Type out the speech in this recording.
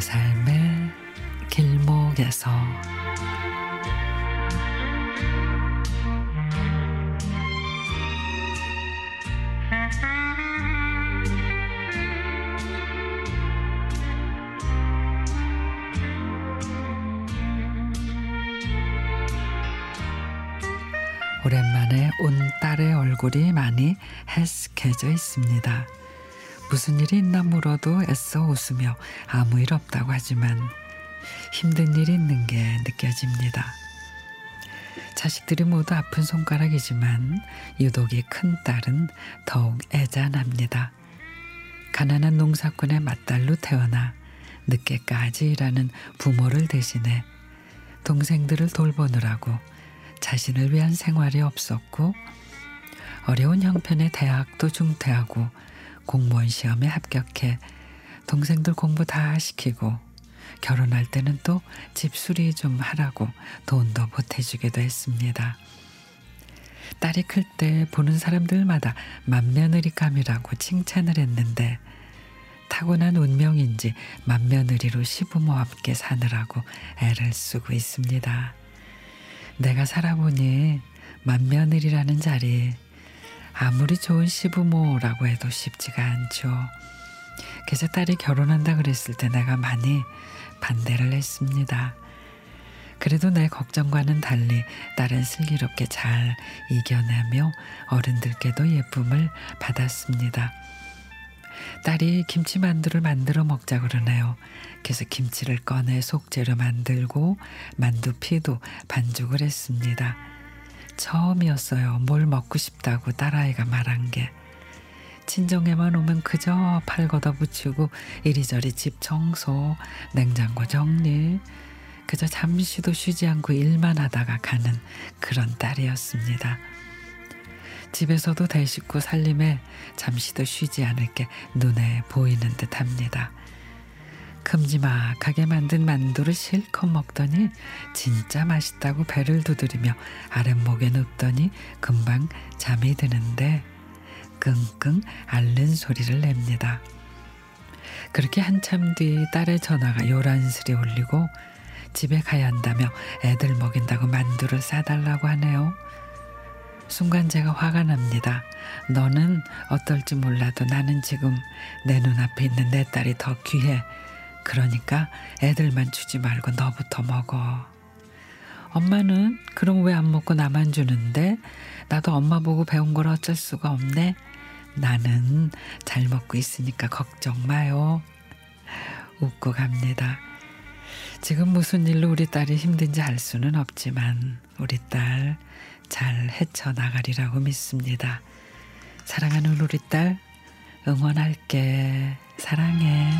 삶의 길목에서 오랜만에 온 딸의 얼굴이 많이 헬스케져 있습니다. 무슨 일이 있나 물어도 애써 웃으며 아무 일 없다고 하지만 힘든 일이 있는 게 느껴집니다. 자식들이 모두 아픈 손가락이지만 유독이 큰 딸은 더욱 애잔합니다. 가난한 농사꾼의 맏딸로 태어나 늦게까지 일하는 부모를 대신해 동생들을 돌보느라고 자신을 위한 생활이 없었고 어려운 형편의 대학도 중퇴하고 공무원 시험에 합격해 동생들 공부 다 시키고 결혼할 때는 또 집수리 좀 하라고 돈도 보태주기도 했습니다. 딸이 클 때 보는 사람들마다 맏며느리감이라고 칭찬을 했는데 타고난 운명인지 맏며느리로 시부모와 함께 사느라고 애를 쓰고 있습니다. 내가 살아보니 맏며느리라는 자리 아무리 좋은 시부모라고 해도 쉽지가 않죠. 그래서 딸이 결혼한다 그랬을 때 내가 많이 반대를 했습니다. 그래도 내 걱정과는 달리 딸은 슬기롭게 잘 이겨내며 어른들께도 예쁨을 받았습니다. 딸이 김치 만두를 만들어 먹자 그러네요. 그래서 김치를 꺼내 속재료 만들고 만두 피도 반죽을 했습니다. 처음이었어요. 뭘 먹고 싶다고 딸아이가 말한 게. 친정에만 오면 그저 팔 걷어붙이고 이리저리 집 청소, 냉장고 정리, 그저 잠시도 쉬지 않고 일만 하다가 가는 그런 딸이었습니다. 집에서도 대식구 살림에 잠시도 쉬지 않을 게 눈에 보이는 듯 합니다. 큼지막하게 만든 만두를 실컷 먹더니 진짜 맛있다고 배를 두드리며 아랫목에 눕더니 금방 잠이 드는데 끙끙 앓는 소리를 냅니다. 그렇게 한참 뒤 딸의 전화가 요란스레 울리고 집에 가야 한다며 애들 먹인다고 만두를 싸달라고 하네요. 순간 제가 화가 납니다. 너는 어떨지 몰라도 나는 지금 내 눈앞에 있는 내 딸이 더 귀해. 그러니까 애들만 주지 말고 너부터 먹어. 엄마는 그럼 왜 안 먹고 나만 주는데? 나도 엄마 보고 배운 걸 어쩔 수가 없네. 나는 잘 먹고 있으니까 걱정 마요. 웃고 갑니다. 지금 무슨 일로 우리 딸이 힘든지 알 수는 없지만 우리 딸 잘 헤쳐나가리라고 믿습니다. 사랑하는 우리 딸 응원할게. 사랑해.